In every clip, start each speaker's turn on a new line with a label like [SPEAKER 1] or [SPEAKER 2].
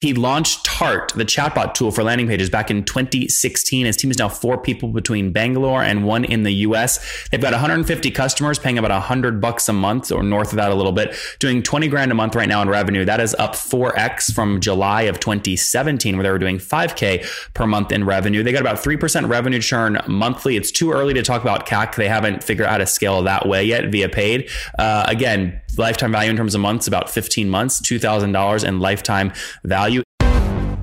[SPEAKER 1] He launched TARS, the chatbot tool for landing pages, back in 2016. His team is now four people between Bangalore and one in the US. They've got 150 customers paying about 100 bucks a month or north of that a little bit, doing 20 grand a month right now in revenue. That is up 4x from July of 2017, where they were doing 5K per month in revenue. They got about 3% revenue churn monthly. It's too early to talk about CAC. They haven't figured out how to scale that way yet via paid. Uh, again, lifetime value in terms of months, about 15 months, $2,000 in lifetime value.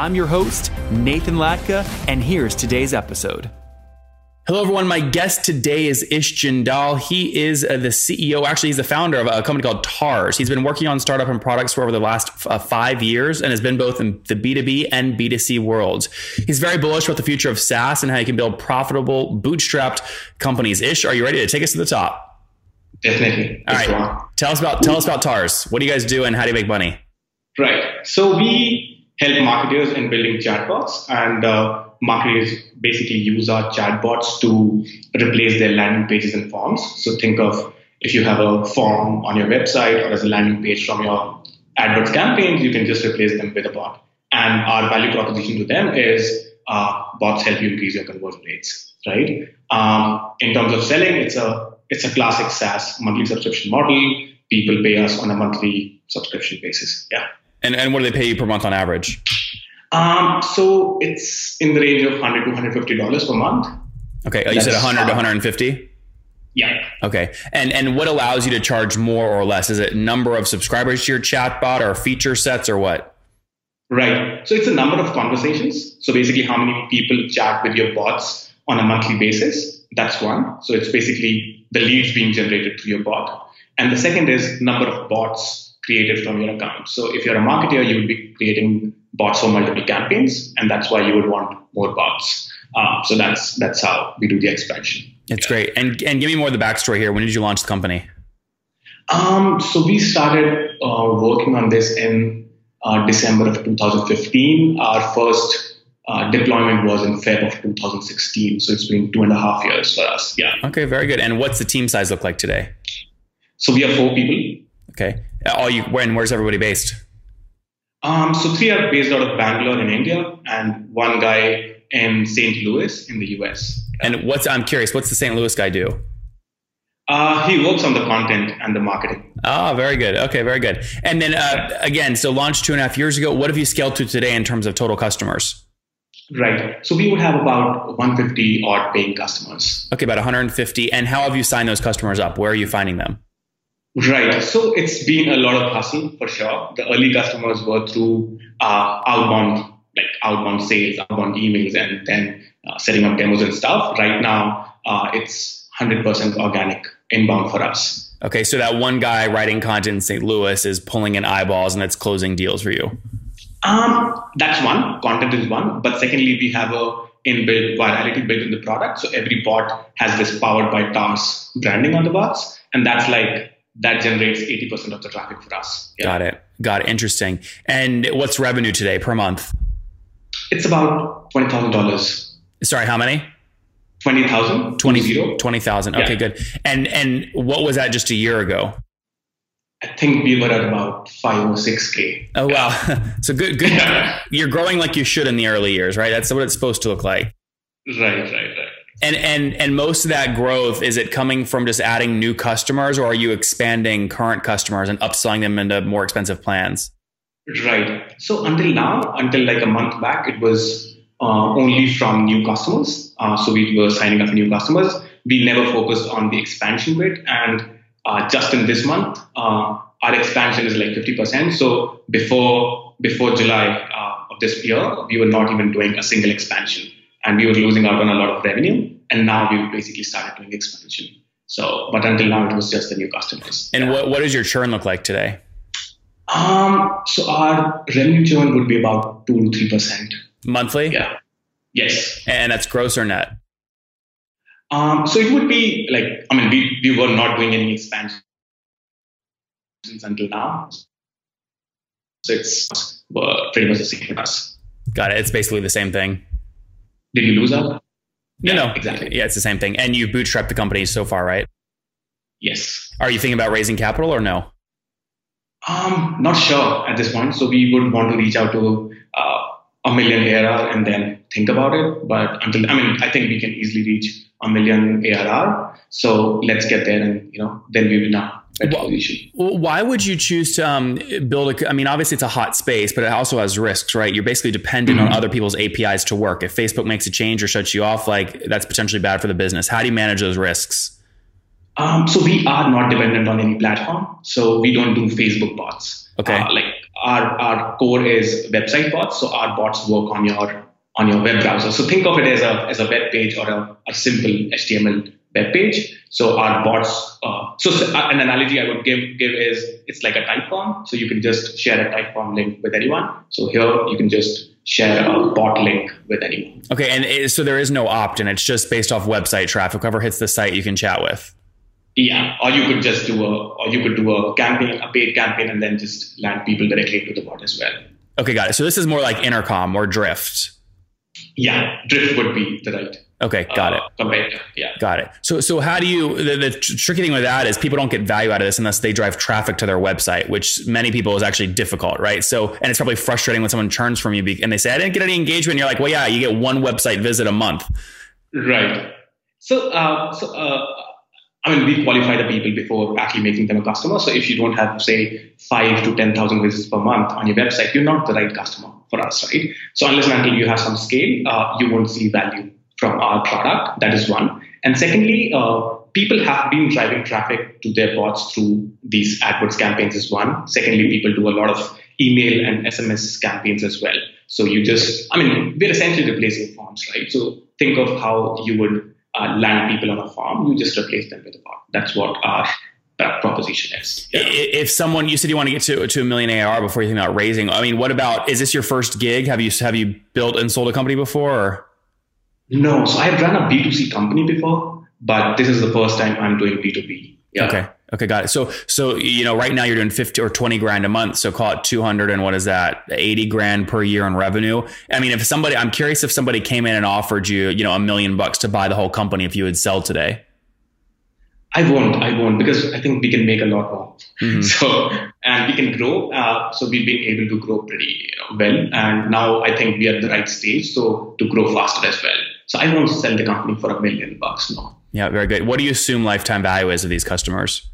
[SPEAKER 1] I'm your host, Nathan Latka, and here's today's episode. Hello, everyone. My guest today is Ish Jindal. He is uh, the CEO, actually, he's the founder of a company called TARS. He's been working on startup and products for over the last uh, five years and has been both in the B2B and B2C worlds. He's very bullish about the future of SaaS and how you can build profitable, bootstrapped companies. Ish, are you ready to take us to the top?
[SPEAKER 2] Definitely.
[SPEAKER 1] All right. Tell us about tell us about TARS. What do you guys do and how do you make money?
[SPEAKER 2] Right. So we help marketers in building chatbots and uh, marketers basically use our chatbots to replace their landing pages and forms. So think of if you have a form on your website or as a landing page from your AdWords campaigns, you can just replace them with a bot. And our value proposition to them is uh, bots help you increase your conversion rates, right? Um, in terms of selling, it's a it's a classic SaaS monthly subscription model. People pay us on a monthly subscription basis. Yeah.
[SPEAKER 1] And and what do they pay you per month on average?
[SPEAKER 2] Um, so it's in the range of 100 to 150 dollars per month.
[SPEAKER 1] Okay, you said 100 to 150.
[SPEAKER 2] Yeah.
[SPEAKER 1] Okay, and and what allows you to charge more or less? Is it number of subscribers to your chatbot, or feature sets, or what?
[SPEAKER 2] Right. So it's a number of conversations. So basically, how many people chat with your bots on a monthly basis? That's one. So it's basically the leads being generated through your bot. And the second is number of bots created from your account. So if you're a marketer, you would be creating bots for multiple campaigns, and that's why you would want more bots. Um, so that's that's how we do the expansion.
[SPEAKER 1] It's yeah. great. And and give me more of the backstory here. When did you launch the company?
[SPEAKER 2] Um, so we started uh, working on this in uh, December of 2015. Our first uh, deployment was in Feb of 2016. So it's been two and a half years for us. Yeah.
[SPEAKER 1] Okay, very good. And what's the team size look like today?
[SPEAKER 2] So we have four people.
[SPEAKER 1] Okay. All you when where's everybody based?
[SPEAKER 2] Um, so three are based out of Bangalore in India, and one guy in St. Louis in the US.
[SPEAKER 1] And what's I'm curious, what's the St. Louis guy do?
[SPEAKER 2] Uh, he works on the content and the marketing.
[SPEAKER 1] Ah, very good. Okay, very good. And then uh, again, so launched two and a half years ago. What have you scaled to today in terms of total customers?
[SPEAKER 2] Right. So we would have about 150 odd paying customers.
[SPEAKER 1] Okay, about 150. And how have you signed those customers up? Where are you finding them?
[SPEAKER 2] Right. So it's been a lot of hustle for sure. The early customers were through uh, outbound, like outbound sales, outbound emails, and then uh, setting up demos and stuff. Right now, uh, it's 100% organic inbound for us.
[SPEAKER 1] Okay, so that one guy writing content in St. Louis is pulling in eyeballs and it's closing deals for you.
[SPEAKER 2] Um, that's one. Content is one. But secondly, we have a inbuilt virality built in the product. So every bot has this powered by TARS branding on the bots, and that's like that generates 80% of the traffic for us.
[SPEAKER 1] Yeah. Got it. Got it. Interesting. And what's revenue today per month?
[SPEAKER 2] It's about $20,000.
[SPEAKER 1] Sorry, how many?
[SPEAKER 2] 20,000.
[SPEAKER 1] 20,000. 20, okay, yeah. good. And and what was that just a year ago?
[SPEAKER 2] I think we were at about five or six k.
[SPEAKER 1] Oh wow! so good, good. You're growing like you should in the early years, right? That's what it's supposed to look like.
[SPEAKER 2] Right, right, right.
[SPEAKER 1] And and and most of that growth is it coming from just adding new customers, or are you expanding current customers and upselling them into more expensive plans?
[SPEAKER 2] Right. So until now, until like a month back, it was uh, only from new customers. Uh, so we were signing up new customers. We never focused on the expansion bit, and uh, just in this month, uh, our expansion is like 50%. So before before July uh, of this year, we were not even doing a single expansion and we were losing out on a lot of revenue. And now we've basically started doing expansion. So, but until now, it was just the new customers.
[SPEAKER 1] And what, what does your churn look like today?
[SPEAKER 2] Um, so our revenue churn would be about two to three percent
[SPEAKER 1] monthly.
[SPEAKER 2] Yeah. Yes.
[SPEAKER 1] And that's gross or net?
[SPEAKER 2] Um, so it would be like I mean we we were not doing any expansions until now. So it's uh, pretty much the same for us.
[SPEAKER 1] Got it. It's basically the same thing.
[SPEAKER 2] Did you lose out?
[SPEAKER 1] No, no,
[SPEAKER 2] exactly.
[SPEAKER 1] Yeah, it's the same thing. And you bootstrapped the company so far, right?
[SPEAKER 2] Yes.
[SPEAKER 1] Are you thinking about raising capital or no?
[SPEAKER 2] Um, not sure at this point. So we would want to reach out to uh, a million ARR and then think about it. But until I mean, I think we can easily reach a million ARR. So let's get there, and you know, then we will now
[SPEAKER 1] why would you choose to um, build a? I mean, obviously it's a hot space, but it also has risks, right? You're basically dependent on other people's APIs to work. If Facebook makes a change or shuts you off, like that's potentially bad for the business. How do you manage those risks?
[SPEAKER 2] Um, so we are not dependent on any platform. So we don't do Facebook bots.
[SPEAKER 1] Okay.
[SPEAKER 2] Uh, like our our core is website bots. So our bots work on your on your web browser. So think of it as a as a web page or a, a simple HTML web page. So our bots. Uh, so uh, an analogy I would give give is it's like a Typeform. So you can just share a Typeform link with anyone. So here you can just share a bot link with anyone.
[SPEAKER 1] Okay, and it, so there is no opt-in. It's just based off website traffic. Whoever hits the site, you can chat with.
[SPEAKER 2] Yeah, or you could just do a, or you could do a campaign, a paid campaign, and then just land people directly to the bot as well.
[SPEAKER 1] Okay, got it. So this is more like intercom or drift.
[SPEAKER 2] Yeah, Drift would be the right.
[SPEAKER 1] Okay, got
[SPEAKER 2] uh,
[SPEAKER 1] it.
[SPEAKER 2] Competitor. Yeah.
[SPEAKER 1] Got it. So, so how do you? The, the tr- tricky thing with that is people don't get value out of this unless they drive traffic to their website, which many people is actually difficult, right? So, and it's probably frustrating when someone churns from you and they say, "I didn't get any engagement." And you're like, "Well, yeah, you get one website visit a month."
[SPEAKER 2] Right. So, uh, so uh, I mean, we qualify the people before actually making them a customer. So, if you don't have, say, five to ten thousand visits per month on your website, you're not the right customer for us, right? So, unless and until you have some scale, uh, you won't see value from our product. That is one. And secondly, uh, people have been driving traffic to their bots through these AdWords campaigns. Is one. Secondly, people do a lot of email and SMS campaigns as well. So you just, I mean, we're essentially replacing forms, right? So think of how you would uh, land people on a farm. You just replace them with a bot. That's what our uh, proposition is.
[SPEAKER 1] I- If someone you said you want to get to to a million AR before you think about raising, I mean, what about? Is this your first gig? Have you have you built and sold a company before? Or?
[SPEAKER 2] No, so I've run a B2C company before, but this is the first time I'm doing B2B. Yeah.
[SPEAKER 1] Okay. Okay, got it. So, so you know, right now you're doing fifty or twenty grand a month. So call it two hundred and what is that? Eighty grand per year in revenue. I mean, if somebody, I'm curious if somebody came in and offered you, you know, a million bucks to buy the whole company, if you would sell today.
[SPEAKER 2] I won't. I won't because I think we can make a lot more.
[SPEAKER 1] Mhm.
[SPEAKER 2] So and we can grow. Uh, so we've been able to grow pretty well, and now I think we are at the right stage. So to grow faster as well. So I won't sell the company for a million bucks. No.
[SPEAKER 1] Yeah, very good. What do you assume lifetime value is of these customers?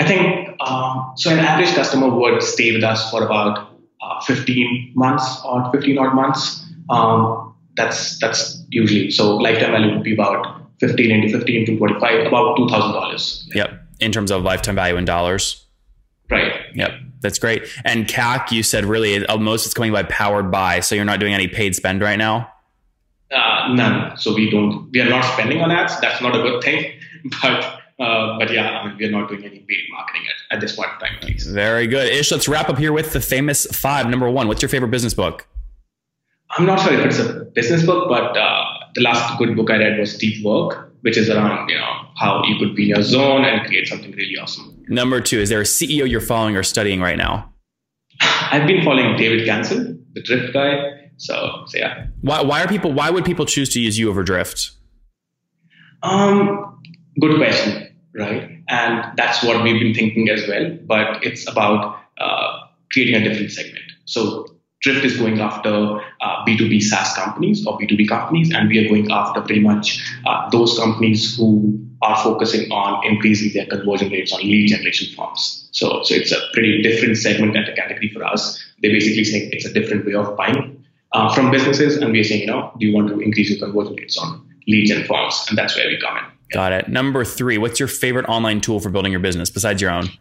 [SPEAKER 2] I think um, so. An average customer would stay with us for about uh, 15 months or 15 odd months. Um, that's that's usually so. Lifetime value would be about 15 into 15 to 25, about two thousand dollars.
[SPEAKER 1] Yep. In terms of lifetime value in dollars.
[SPEAKER 2] Right.
[SPEAKER 1] Yep. That's great. And CAC, you said really uh, most it's coming by powered by. So you're not doing any paid spend right now.
[SPEAKER 2] Uh, none. So we don't. We are not spending on ads. That's not a good thing. But uh, but yeah, I mean, we are not doing any paid marketing at, at this point in time, at least.
[SPEAKER 1] Very good. Ish, let's wrap up here with the famous five. Number one, what's your favorite business book?
[SPEAKER 2] I'm not sure if it's a business book, but uh, the last good book I read was Deep Work, which is around you know how you could be in your zone and create something really awesome.
[SPEAKER 1] Number two, is there a CEO you're following or studying right now?
[SPEAKER 2] I've been following David Cancel, the Drift guy. So, so yeah.
[SPEAKER 1] Why, why are people? Why would people choose to use you over Drift?
[SPEAKER 2] Um, good question, right? And that's what we've been thinking as well. But it's about uh, creating a different segment. So Drift is going after uh, B2B SaaS companies or B2B companies, and we are going after pretty much uh, those companies who are focusing on increasing their conversion rates on lead generation forms. So, so it's a pretty different segment and a category for us. They basically say it's a different way of buying uh, from businesses, and we're saying, you know, do you want to increase your conversion rates on leads and forms? And that's where we come in.
[SPEAKER 1] Got it. Number three, what's your favorite online tool for building your business besides your own?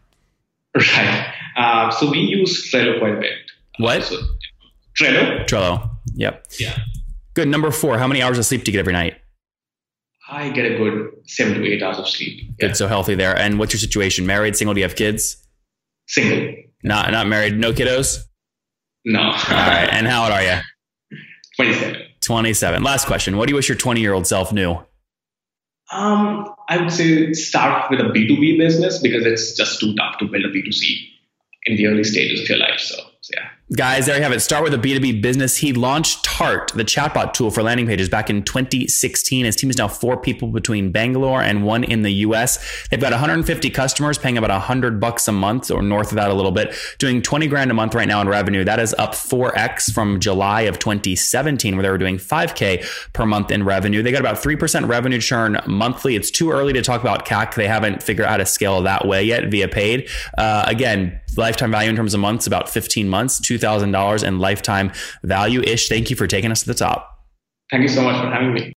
[SPEAKER 2] Right. Uh, so we use Trello quite a bit.
[SPEAKER 1] What?
[SPEAKER 2] So Trello.
[SPEAKER 1] Trello. Yep.
[SPEAKER 2] Yeah.
[SPEAKER 1] Good. Number four. How many hours of sleep do you get every night?
[SPEAKER 2] I get a good seven to eight hours of sleep.
[SPEAKER 1] Good. So healthy there. And what's your situation? Married, single? Do you have kids?
[SPEAKER 2] Single.
[SPEAKER 1] Not not married. No kiddos.
[SPEAKER 2] No.
[SPEAKER 1] All right. And how old are you?
[SPEAKER 2] 27.
[SPEAKER 1] 27. Last question. What do you wish your 20 year old self knew?
[SPEAKER 2] Um, I would say start with a B2B business because it's just too tough to build a B2C in the early stages of your life. So, so yeah.
[SPEAKER 1] Guys, there you have it. Start with a B2B business. He launched TARS, the chatbot tool for landing pages, back in 2016. His team is now four people between Bangalore and one in the US. They've got 150 customers paying about 100 bucks a month or north of that a little bit, doing 20 grand a month right now in revenue. That is up 4x from July of 2017, where they were doing 5K per month in revenue. They got about 3% revenue churn monthly. It's too early to talk about CAC. They haven't figured out how to scale that way yet via paid. Uh, again, lifetime value in terms of months, about 15 months, $2,000 in lifetime value. Ish, thank you for taking us to the top.
[SPEAKER 2] Thank you so much for having me.